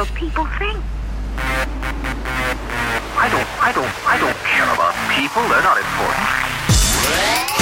What'll people think? I don't, I don't, I don't care about people. They're not important.